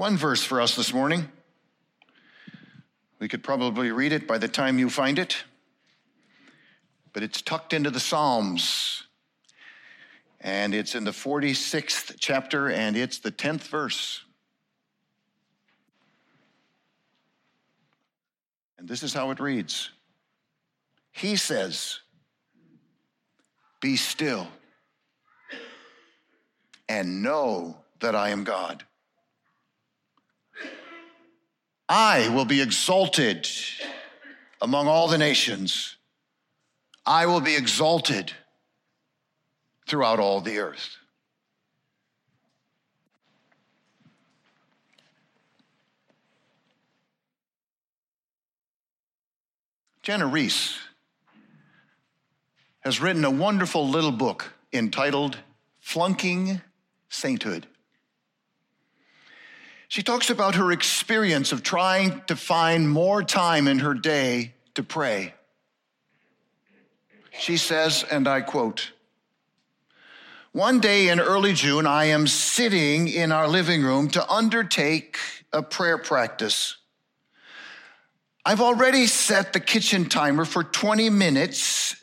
one verse for us this morning. We could probably read it by the time you find it, but it's tucked into the Psalms. And it's in the 46th chapter, and it's the 10th verse. And this is how it reads He says, Be still and know that I am God. I will be exalted among all the nations. I will be exalted throughout all the earth. Jana Riess has written a wonderful little book entitled Flunking Sainthood. She talks about her experience of trying to find more time in her day to pray. She says, and I quote, one day in early June, I am sitting in our living room to undertake a prayer practice. I've already set the kitchen timer for 20 minutes,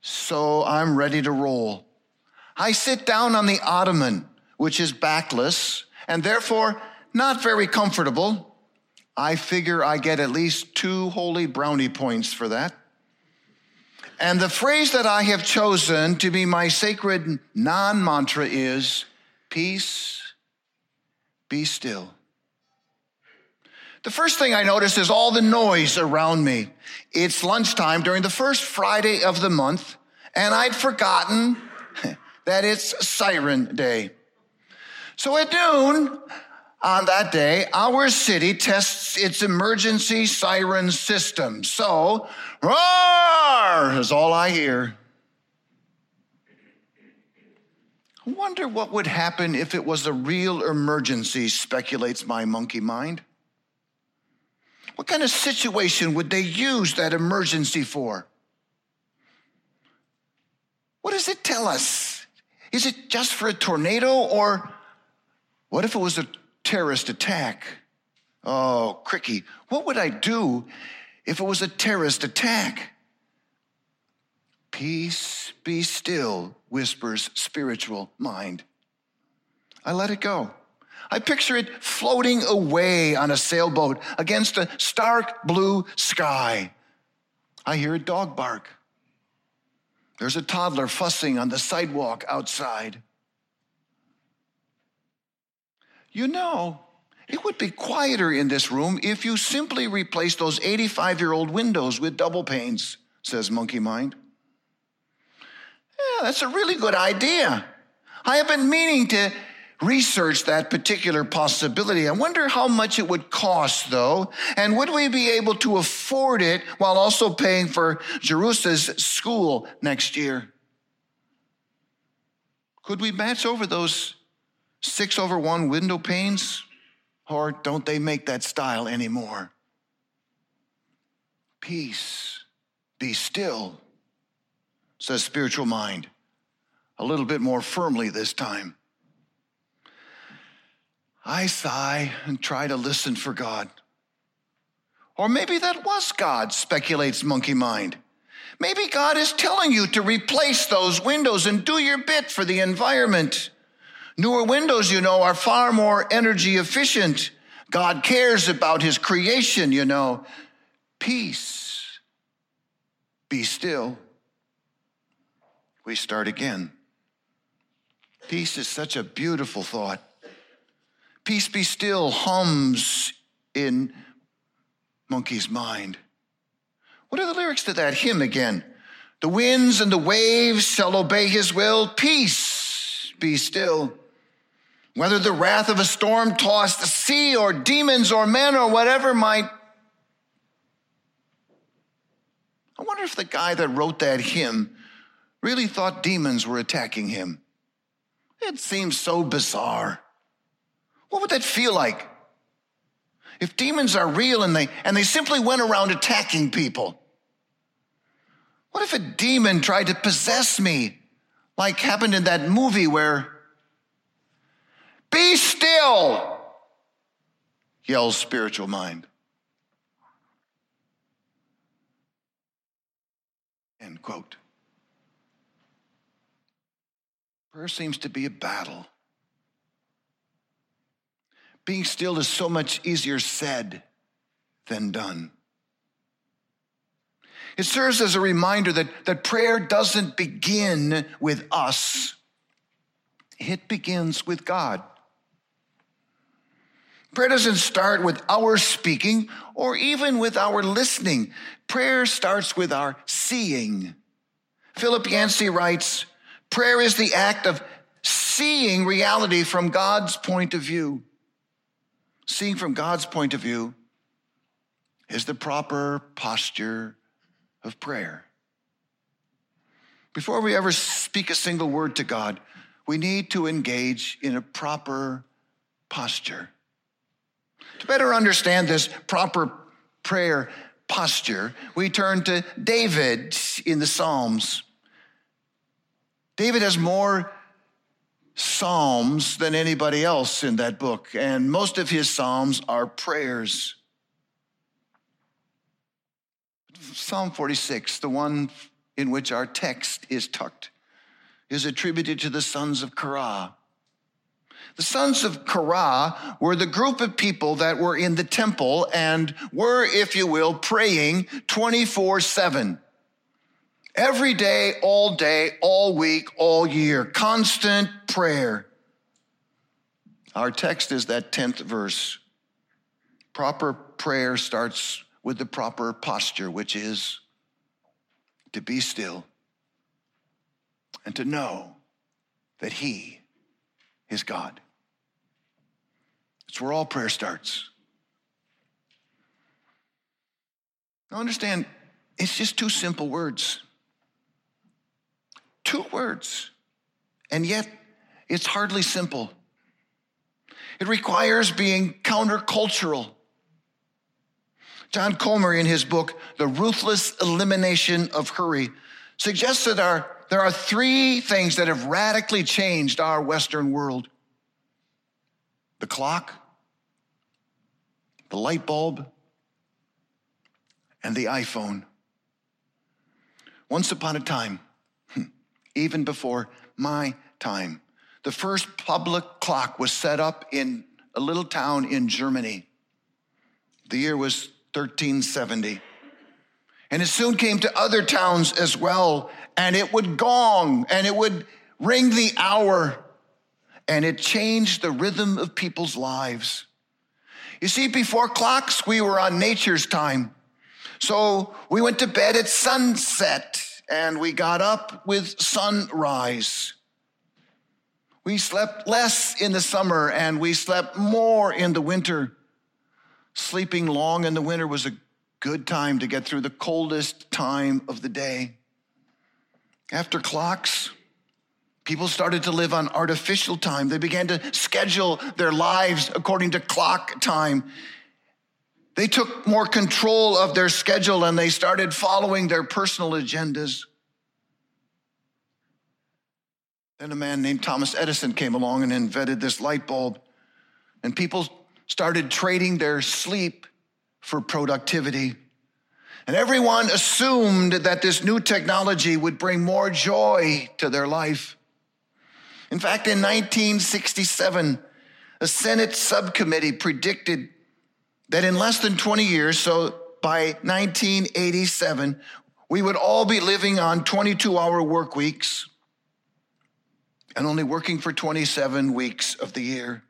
so I'm ready to roll. I sit down on the ottoman, which is backless, and therefore not very comfortable. I figure I get at least two holy brownie points for that. And the phrase that I have chosen to be my sacred non mantra is peace, be still. The first thing I notice is all the noise around me. It's lunchtime during the first Friday of the month, and I'd forgotten that it's siren day. So at noon on that day, our city tests its emergency siren system. So, roar is all I hear. I wonder what would happen if it was a real emergency, speculates my monkey mind. What kind of situation would they use that emergency for? What does it tell us? Is it just for a tornado or what if it was a terrorist attack? Oh, Cricky, what would I do if it was a terrorist attack? Peace, be still, whispers spiritual mind. I let it go. I picture it floating away on a sailboat against a stark blue sky. I hear a dog bark. There's a toddler fussing on the sidewalk outside. You know, it would be quieter in this room if you simply replace those 85 year old windows with double panes, says Monkey Mind. Yeah, that's a really good idea. I have been meaning to research that particular possibility. I wonder how much it would cost, though, and would we be able to afford it while also paying for Jerusha's school next year? Could we match over those six over one window panes? Or don't they make that style anymore? Peace, be still, says spiritual mind, a little bit more firmly this time. I sigh and try to listen for God. Or maybe that was God, speculates monkey mind. Maybe God is telling you to replace those windows and do your bit for the environment. Newer windows, you know, are far more energy efficient. God cares about his creation, you know. Peace. Be still. We start again. Peace is such a beautiful thought. Peace be still hums in Monkey's mind. What are the lyrics to that hymn again? The winds and the waves shall obey his will. Peace be still whether the wrath of a storm tossed sea or demons or men or whatever might. I wonder if the guy that wrote that hymn really thought demons were attacking him. It seems so bizarre. What would that feel like? If demons are real and they, and they simply went around attacking people? What if a demon tried to possess me, like happened in that movie where be still. yells spiritual mind. End quote. Prayer seems to be a battle. Being still is so much easier said than done. It serves as a reminder that, that prayer doesn't begin with us, it begins with God. Prayer doesn't start with our speaking or even with our listening. Prayer starts with our seeing. Philip Yancey writes Prayer is the act of seeing reality from God's point of view. Seeing from God's point of view is the proper posture of prayer. Before we ever speak a single word to God, we need to engage in a proper posture. To better understand this proper prayer posture, we turn to David in the Psalms. David has more Psalms than anybody else in that book, and most of his Psalms are prayers. Psalm 46, the one in which our text is tucked, is attributed to the sons of Korah. The sons of Korah were the group of people that were in the temple and were, if you will, praying 24 7. Every day, all day, all week, all year, constant prayer. Our text is that 10th verse. Proper prayer starts with the proper posture, which is to be still and to know that He is God. It's where all prayer starts. Now, understand, it's just two simple words. Two words. And yet, it's hardly simple. It requires being countercultural. John Comer, in his book, The Ruthless Elimination of Hurry, suggests that our, there are three things that have radically changed our Western world the clock, the light bulb, and the iPhone. Once upon a time, hmm, even before my time, the first public clock was set up in a little town in Germany. The year was 1370. And it soon came to other towns as well, and it would gong and it would ring the hour, and it changed the rhythm of people's lives. You see, before clocks, we were on nature's time. So we went to bed at sunset and we got up with sunrise. We slept less in the summer and we slept more in the winter. Sleeping long in the winter was a good time to get through the coldest time of the day. After clocks, people started to live on artificial time. They began to schedule their lives according to clock time. They took more control of their schedule and they started following their personal agendas. Then a man named Thomas Edison came along and invented this light bulb, and people started trading their sleep for productivity. And everyone assumed that this new technology would bring more joy to their life. In fact, in 1967, a Senate subcommittee predicted that in less than 20 years, so by 1987, we would all be living on 22 hour work weeks and only working for 27 weeks of the year.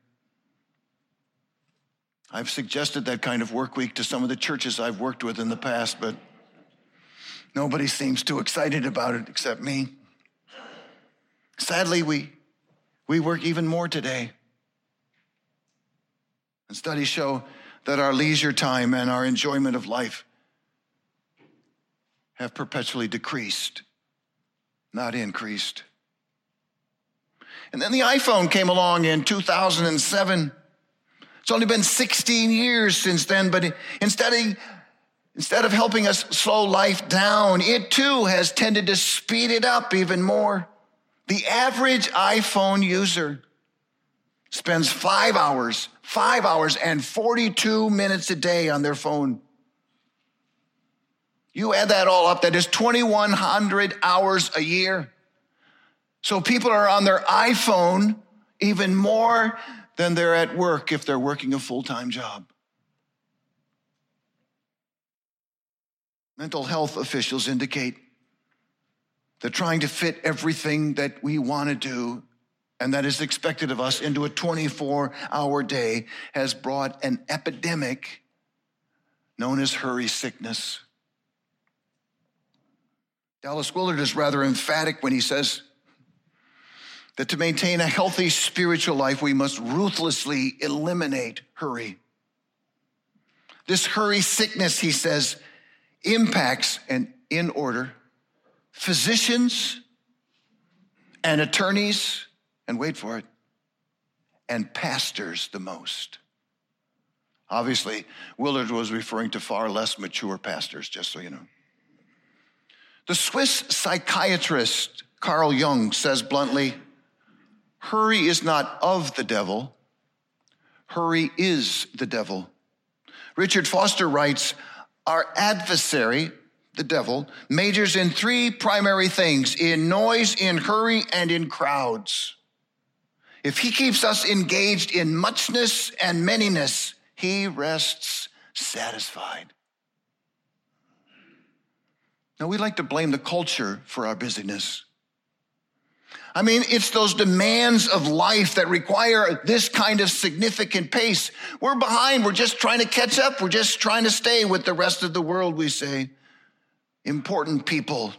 I've suggested that kind of work week to some of the churches I've worked with in the past, but nobody seems too excited about it except me. Sadly, we, we work even more today. And studies show that our leisure time and our enjoyment of life have perpetually decreased, not increased. And then the iPhone came along in 2007. It's only been 16 years since then, but instead of, instead of helping us slow life down, it too has tended to speed it up even more. The average iPhone user spends five hours, five hours and 42 minutes a day on their phone. You add that all up, that is 2,100 hours a year. So people are on their iPhone even more than they're at work if they're working a full time job. Mental health officials indicate that trying to fit everything that we want to do and that is expected of us into a 24 hour day has brought an epidemic known as hurry sickness. Dallas Willard is rather emphatic when he says that to maintain a healthy spiritual life, we must ruthlessly eliminate hurry. This hurry sickness, he says, impacts, and in order, physicians and attorneys, and wait for it, and pastors the most. Obviously, Willard was referring to far less mature pastors, just so you know. The Swiss psychiatrist Carl Jung says bluntly hurry is not of the devil, hurry is the devil. Richard Foster writes Our adversary, the devil, majors in three primary things in noise, in hurry, and in crowds. If he keeps us engaged in muchness and manyness, he rests satisfied. Now, we like to blame the culture for our busyness. I mean, it's those demands of life that require this kind of significant pace. We're behind. We're just trying to catch up. We're just trying to stay with the rest of the world, we say. Important people,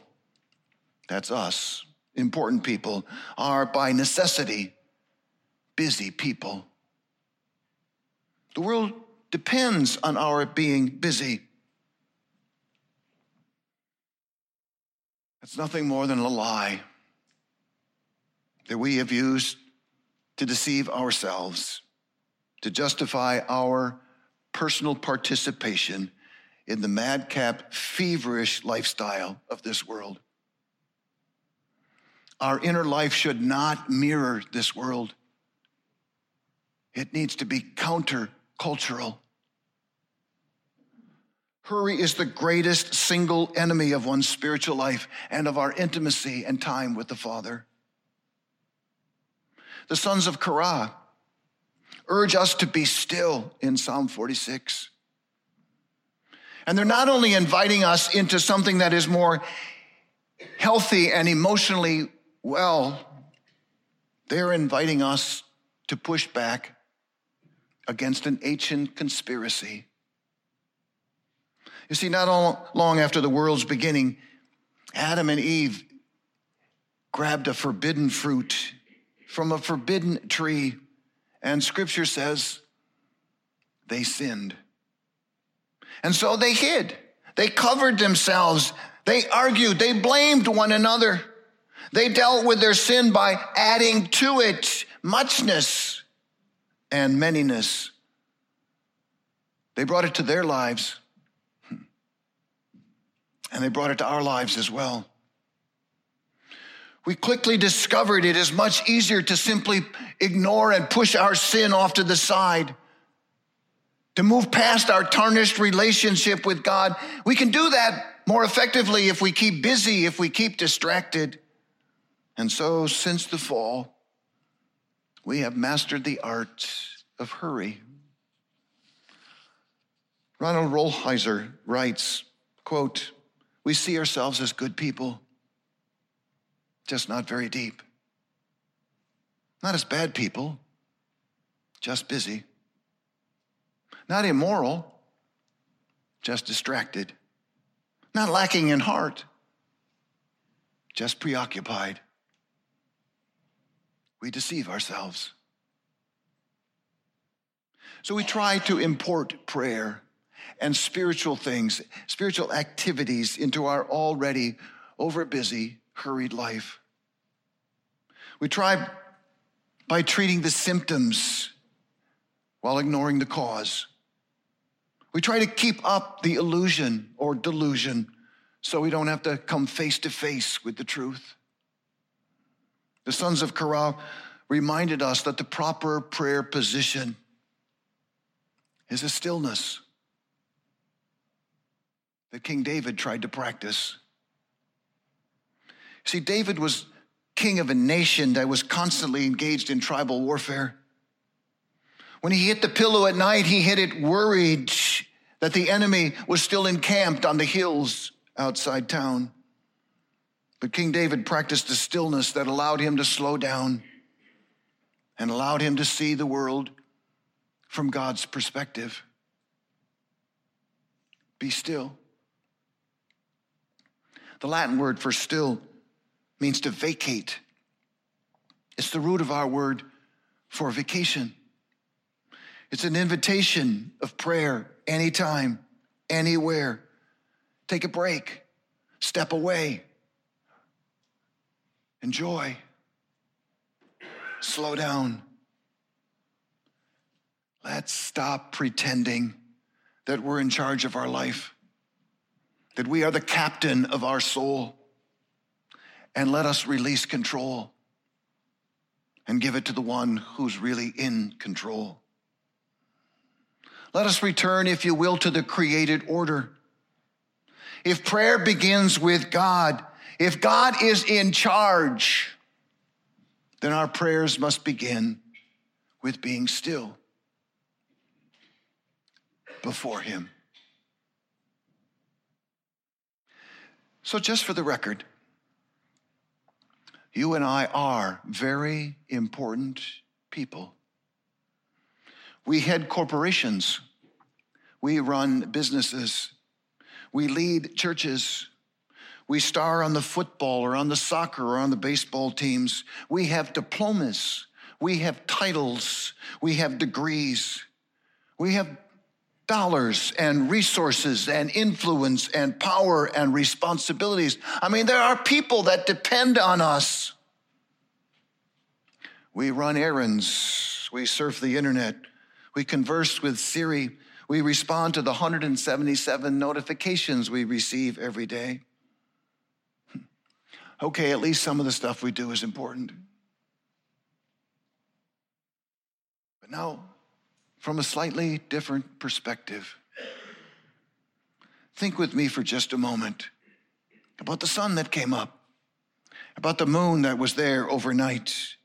that's us, important people, are by necessity busy people. The world depends on our being busy. It's nothing more than a lie that we have used to deceive ourselves, to justify our personal participation in the madcap, feverish lifestyle of this world. Our inner life should not mirror this world. It needs to be countercultural. Hurry is the greatest single enemy of one's spiritual life and of our intimacy and time with the Father. The sons of Korah urge us to be still in Psalm 46. And they're not only inviting us into something that is more healthy and emotionally well, they're inviting us to push back against an ancient conspiracy you see, not long after the world's beginning, Adam and Eve grabbed a forbidden fruit from a forbidden tree, and scripture says they sinned. And so they hid, they covered themselves, they argued, they blamed one another. They dealt with their sin by adding to it muchness and manyness. They brought it to their lives hmm. and they brought it to our lives as well. We quickly discovered it is much easier to simply ignore and push our sin off to the side, to move past our tarnished relationship with God. We can do that more effectively if we keep busy, if we keep distracted. And so, since the fall, we have mastered the art of hurry. Ronald Rolheiser writes, quote, we see ourselves as good people, just not very deep. Not as bad people, just busy. Not immoral, just distracted. Not lacking in heart, just preoccupied. We deceive ourselves. So we try to import prayer and spiritual things, spiritual activities into our already overbusy, hurried life. We try by treating the symptoms while ignoring the cause. We try to keep up the illusion or delusion so we don't have to come face to face with the truth. The sons of Korah reminded us that the proper prayer position is a stillness that King David tried to practice. See, David was king of a nation that was constantly engaged in tribal warfare. When he hit the pillow at night, he hit it worried that the enemy was still encamped on the hills outside town. But King David practiced a stillness that allowed him to slow down and allowed him to see the world from God's perspective. Be still. The Latin word for still means to vacate. It's the root of our word for vacation. It's an invitation of prayer anytime, anywhere. Take a break, step away, enjoy, slow down. Let's stop pretending that we're in charge of our life, that we are the captain of our soul, and let us release control and give it to the one who's really in control. Let us return, if you will, to the created order. If prayer begins with God, if God is in charge, then our prayers must begin with being still before Him. So, just for the record, you and I are very important people. We head corporations. We run businesses. We lead churches. We star on the football or on the soccer or on the baseball teams. We have diplomas. We have titles. We have degrees. We have dollars and resources and influence and power and responsibilities. I mean, there are people that depend on us. We run errands. We surf the internet. We converse with Siri. We respond to the 177 notifications we receive every day. Hmm. Okay, at least some of the stuff we do is important. But now, from a slightly different perspective, think with me for just a moment about the sun that came up, about the moon that was there overnight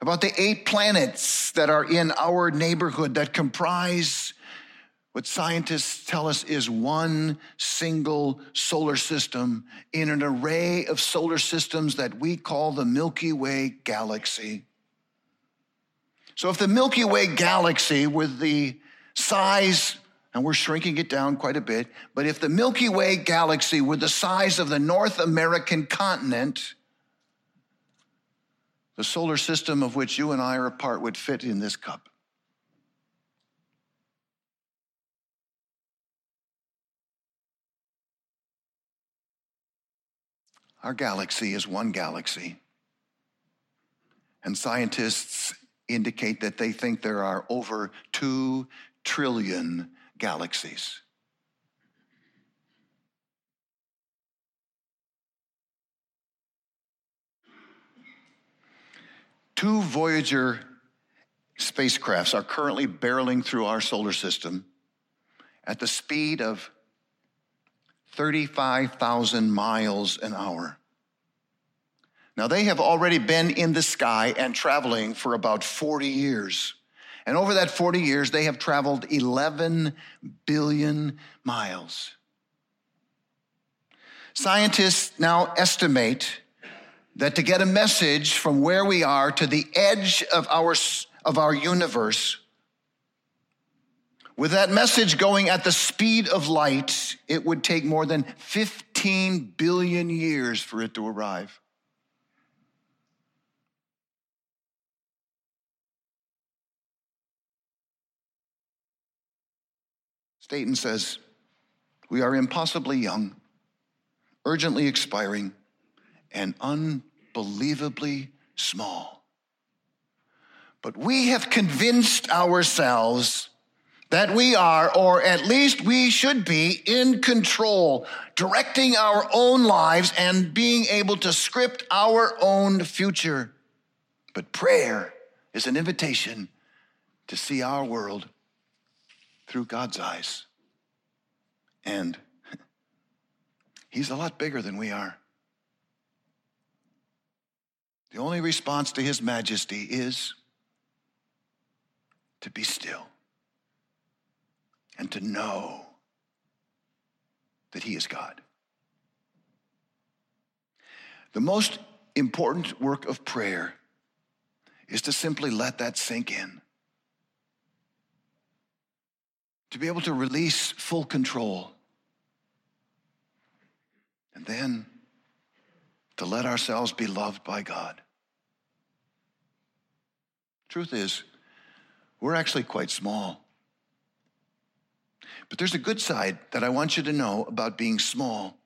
about the eight planets that are in our neighborhood that comprise what scientists tell us is one single solar system in an array of solar systems that we call the Milky Way galaxy. So, if the Milky Way galaxy, with the size, and we're shrinking it down quite a bit, but if the Milky Way galaxy were the size of the North American continent, the solar system of which you and I are a part would fit in this cup. Our galaxy is one galaxy. And scientists indicate that they think there are over 2 trillion galaxies. Two Voyager spacecrafts are currently barreling through our solar system at the speed of 35,000 miles an hour. Now, they have already been in the sky and traveling for about 40 years. And over that 40 years, they have traveled 11 billion miles. Scientists now estimate that to get a message from where we are to the edge of our, of our universe, with that message going at the speed of light, it would take more than 15 billion years for it to arrive. Staton says, We are impossibly young, urgently expiring, and un unbelievably small. But we have convinced ourselves that we are, or at least we should be, in control, directing our own lives and being able to script our own future. But prayer is an invitation to see our world through God's eyes. And He's a lot bigger than we are. The only response to His majesty is to be still and to know that He is God. The most important work of prayer is to simply let that sink in. To be able to release full control. And then to let ourselves be loved by God. Truth is, we're actually quite small. But there's a good side that I want you to know about being small.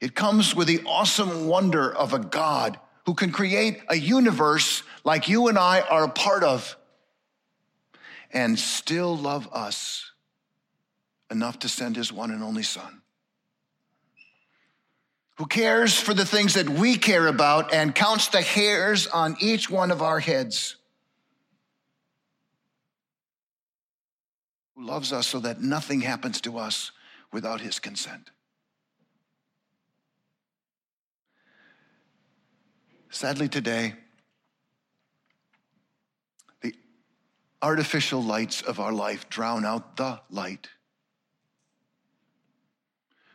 It comes with the awesome wonder of a God who can create a universe like you and I are a part of and still love us enough to send his one and only Son. Who cares for the things that we care about and counts the hairs on each one of our heads. Who loves us so that nothing happens to us without his consent. Sadly, today, the artificial lights of our life drown out the light.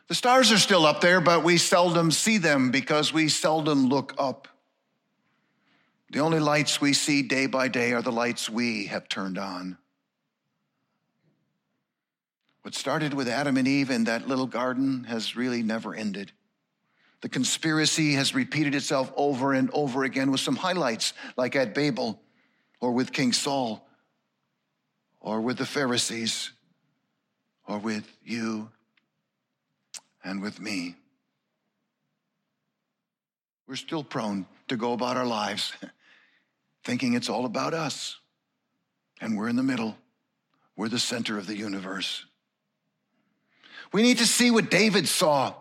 The stars are still up there, but we seldom see them because we seldom look up. The only lights we see day by day are the lights we have turned on. What started with Adam and Eve in that little garden has really never ended. The conspiracy has repeated itself over and over again with some highlights, like at Babel, or with King Saul, or with the Pharisees, or with you and with me. We're still prone to go about our lives thinking it's all about us, and we're in the middle. We're the center of the universe. We need to see what David saw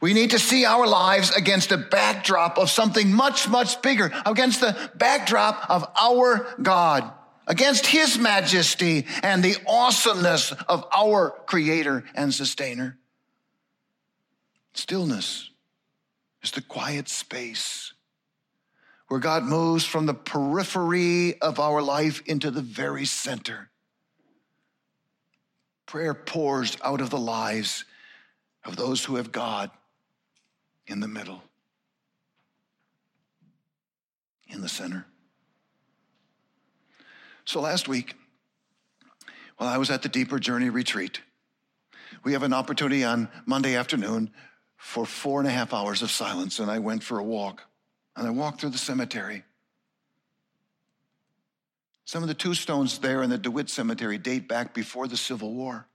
we need to see our lives against a backdrop of something much, much bigger, against the backdrop of our God, against His majesty and the awesomeness of our Creator and Sustainer. Stillness is the quiet space where God moves from the periphery of our life into the very center. Prayer pours out of the lives of those who have God in the middle, in the center. So last week, while I was at the Deeper Journey retreat, we have an opportunity on Monday afternoon for four and a half hours of silence, and I went for a walk. And I walked through the cemetery. Some of the tombstones there in the DeWitt Cemetery date back before the Civil War.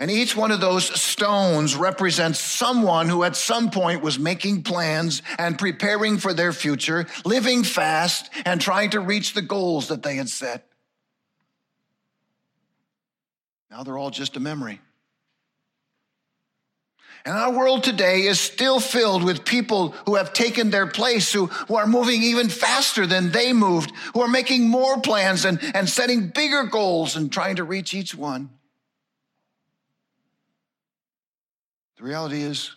And each one of those stones represents someone who at some point was making plans and preparing for their future, living fast and trying to reach the goals that they had set. Now they're all just a memory. And our world today is still filled with people who have taken their place, who, who are moving even faster than they moved, who are making more plans and, and setting bigger goals and trying to reach each one. The reality is,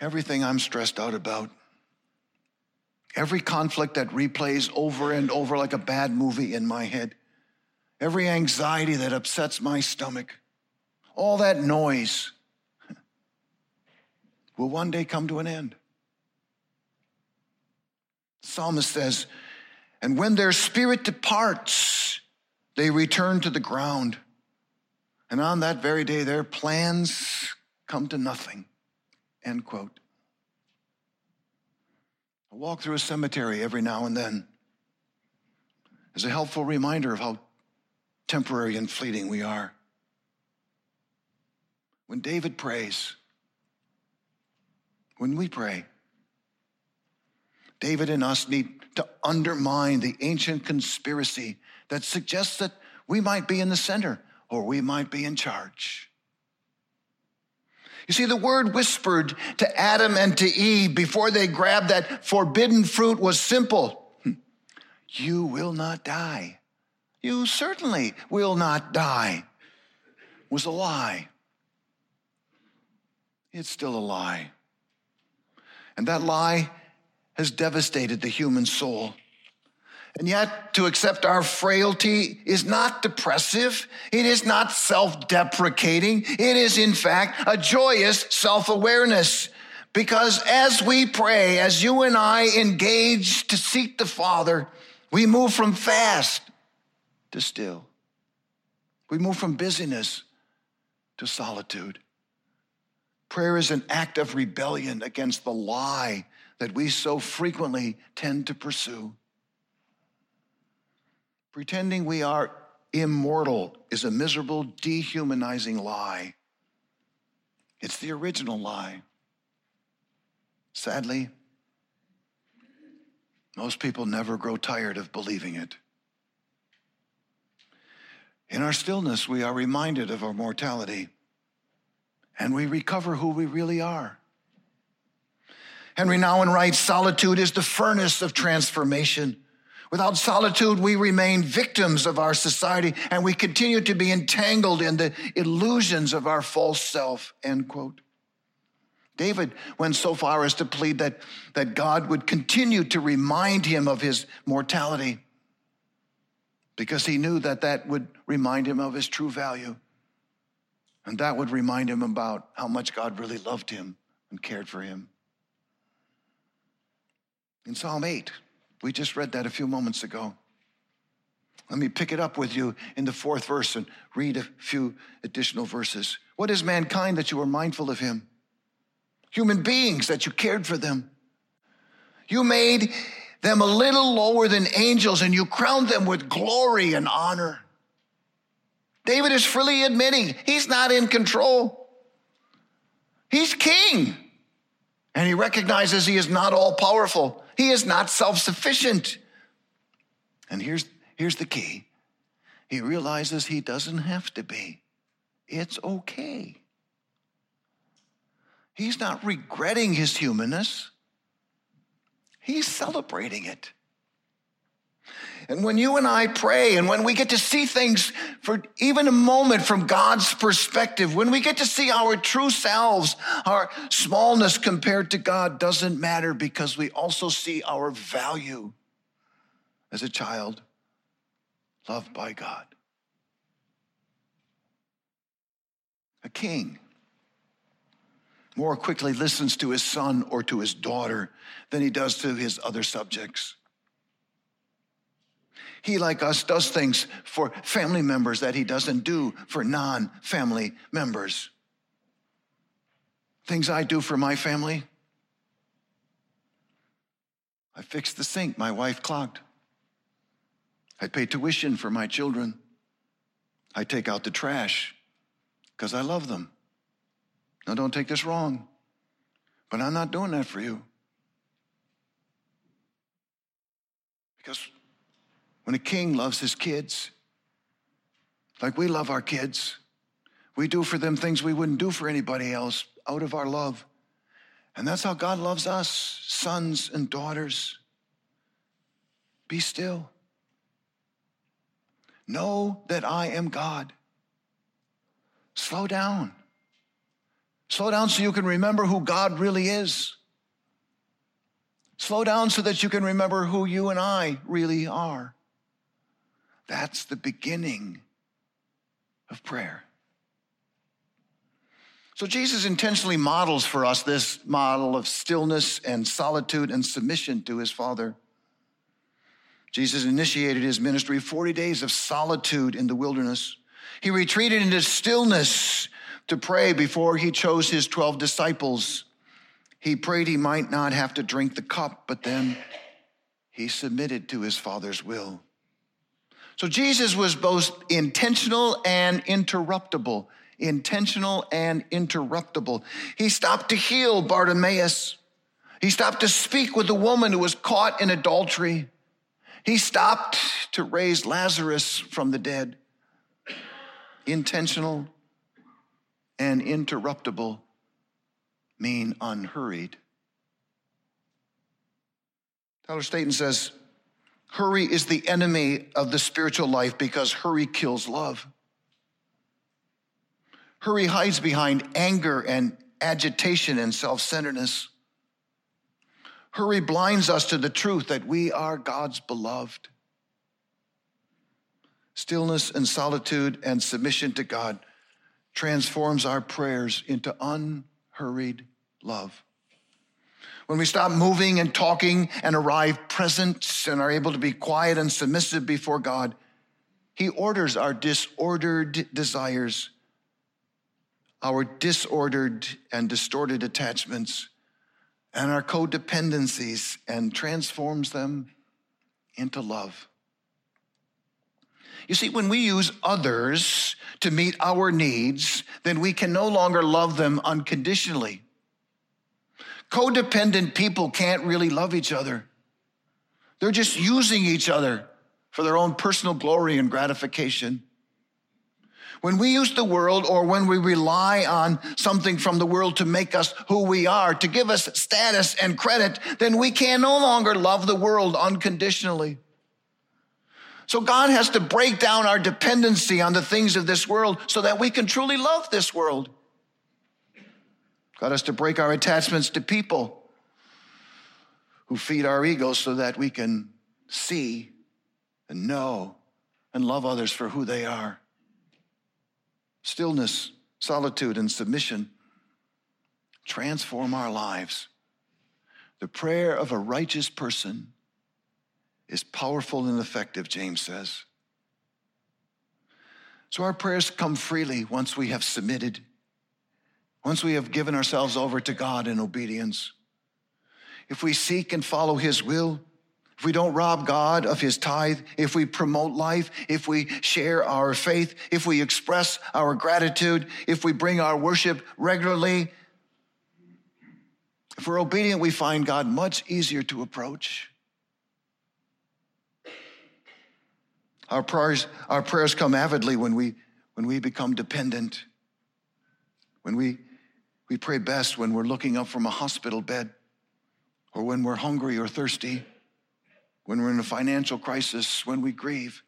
everything I'm stressed out about, every conflict that replays over and over like a bad movie in my head, every anxiety that upsets my stomach, all that noise will one day come to an end. The psalmist says, and when their spirit departs, they return to the ground. And on that very day, their plans come to nothing. End quote. I walk through a cemetery every now and then as a helpful reminder of how temporary and fleeting we are. When David prays, when we pray, David and us need to undermine the ancient conspiracy that suggests that we might be in the center or we might be in charge. You see, the word whispered to Adam and to Eve before they grabbed that forbidden fruit was simple hmm. You will not die. You certainly will not die. Was a lie. It's still a lie. And that lie has devastated the human soul. And yet, to accept our frailty is not depressive. It is not self deprecating. It is, in fact, a joyous self awareness. Because as we pray, as you and I engage to seek the Father, we move from fast to still. We move from busyness to solitude. Prayer is an act of rebellion against the lie that we so frequently tend to pursue. Pretending we are immortal is a miserable, dehumanizing lie. It's the original lie. Sadly, most people never grow tired of believing it. In our stillness, we are reminded of our mortality and we recover who we really are. Henri Nouwen writes Solitude is the furnace of transformation. Without solitude, we remain victims of our society and we continue to be entangled in the illusions of our false self, end quote. David went so far as to plead that, that God would continue to remind him of his mortality because he knew that that would remind him of his true value. And that would remind him about how much God really loved him and cared for him. In Psalm 8, we just read that a few moments ago. Let me pick it up with you in the fourth verse and read a few additional verses. What is mankind that you are mindful of him? Human beings that you cared for them. You made them a little lower than angels and you crowned them with glory and honor. David is freely admitting he's not in control. He's king. And he recognizes he is not all powerful. He is not self sufficient. And here's, here's the key he realizes he doesn't have to be. It's okay. He's not regretting his humanness, he's celebrating it. And when you and I pray, and when we get to see things for even a moment from God's perspective, when we get to see our true selves, our smallness compared to God doesn't matter because we also see our value as a child loved by God. A king more quickly listens to his son or to his daughter than he does to his other subjects. He, like us, does things for family members that he doesn't do for non family members. Things I do for my family. I fix the sink my wife clogged. I pay tuition for my children. I take out the trash because I love them. Now, don't take this wrong, but I'm not doing that for you. Because when a king loves his kids, like we love our kids, we do for them things we wouldn't do for anybody else out of our love. And that's how God loves us, sons and daughters. Be still. Know that I am God. Slow down. Slow down so you can remember who God really is. Slow down so that you can remember who you and I really are. That's the beginning of prayer. So Jesus intentionally models for us this model of stillness and solitude and submission to his Father. Jesus initiated his ministry 40 days of solitude in the wilderness. He retreated into stillness to pray before he chose his 12 disciples. He prayed he might not have to drink the cup, but then he submitted to his Father's will. So Jesus was both intentional and interruptible. Intentional and interruptible. He stopped to heal Bartimaeus. He stopped to speak with the woman who was caught in adultery. He stopped to raise Lazarus from the dead. Intentional and interruptible mean unhurried. Tyler Staton says, Hurry is the enemy of the spiritual life because hurry kills love. Hurry hides behind anger and agitation and self centeredness. Hurry blinds us to the truth that we are God's beloved. Stillness and solitude and submission to God transforms our prayers into unhurried love. When we stop moving and talking and arrive present and are able to be quiet and submissive before God, He orders our disordered desires, our disordered and distorted attachments, and our codependencies and transforms them into love. You see, when we use others to meet our needs, then we can no longer love them unconditionally. Codependent people can't really love each other. They're just using each other for their own personal glory and gratification. When we use the world or when we rely on something from the world to make us who we are, to give us status and credit, then we can no longer love the world unconditionally. So God has to break down our dependency on the things of this world so that we can truly love this world. God us to break our attachments to people who feed our egos so that we can see and know and love others for who they are. Stillness, solitude, and submission transform our lives. The prayer of a righteous person is powerful and effective, James says. So our prayers come freely once we have submitted once we have given ourselves over to God in obedience, if we seek and follow His will, if we don't rob God of His tithe, if we promote life, if we share our faith, if we express our gratitude, if we bring our worship regularly, if we're obedient, we find God much easier to approach. Our prayers, our prayers come avidly when we, when we become dependent, when we we pray best when we're looking up from a hospital bed or when we're hungry or thirsty, when we're in a financial crisis, when we grieve.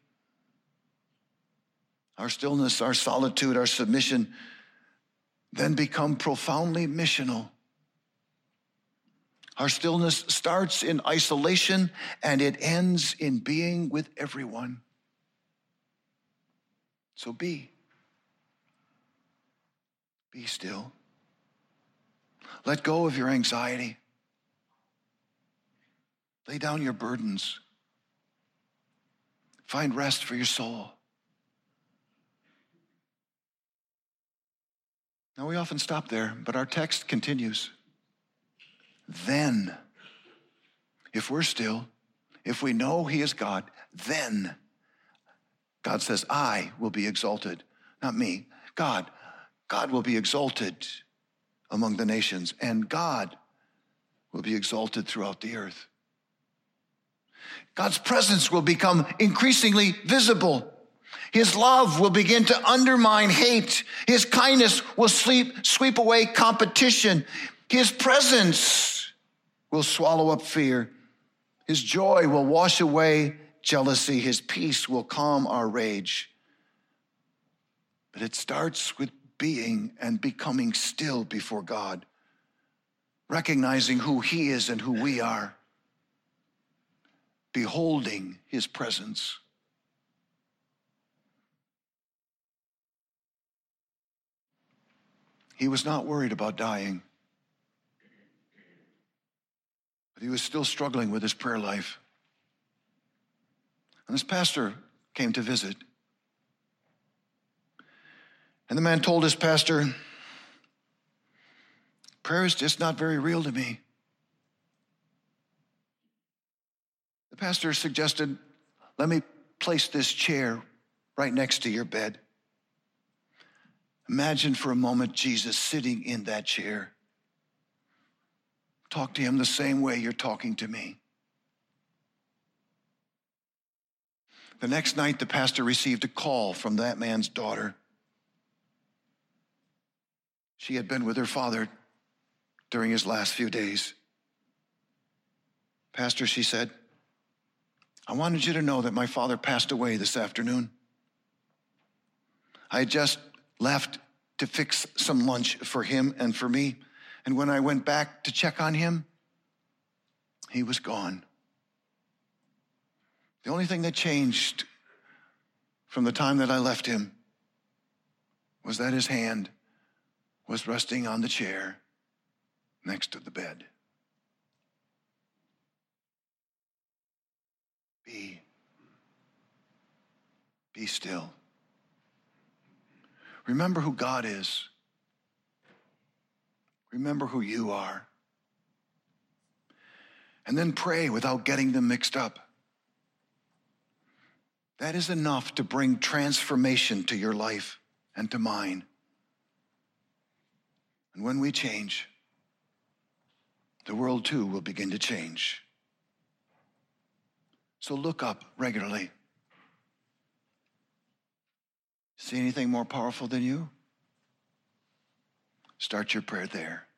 Our stillness, our solitude, our submission then become profoundly missional. Our stillness starts in isolation and it ends in being with everyone. So be. Be still. Let go of your anxiety. Lay down your burdens. Find rest for your soul. Now, we often stop there, but our text continues. Then, if we're still, if we know He is God, then God says, I will be exalted. Not me, God. God will be exalted among the nations, and God will be exalted throughout the earth. God's presence will become increasingly visible. His love will begin to undermine hate. His kindness will sleep, sweep away competition. His presence will swallow up fear. His joy will wash away jealousy. His peace will calm our rage. But it starts with being and becoming still before God, recognizing who He is and who we are, beholding His presence. He was not worried about dying, but he was still struggling with his prayer life. And this pastor came to visit. And the man told his pastor, Prayer is just not very real to me. The pastor suggested, Let me place this chair right next to your bed. Imagine for a moment Jesus sitting in that chair. Talk to him the same way you're talking to me. The next night, the pastor received a call from that man's daughter. She had been with her father during his last few days. Pastor, she said, I wanted you to know that my father passed away this afternoon. I just left to fix some lunch for him and for me. And when I went back to check on him, he was gone. The only thing that changed from the time that I left him was that his hand was resting on the chair next to the bed. Be. Be still. Remember who God is. Remember who you are. And then pray without getting them mixed up. That is enough to bring transformation to your life and to mine. And when we change, the world too will begin to change. So look up regularly. See anything more powerful than you? Start your prayer there.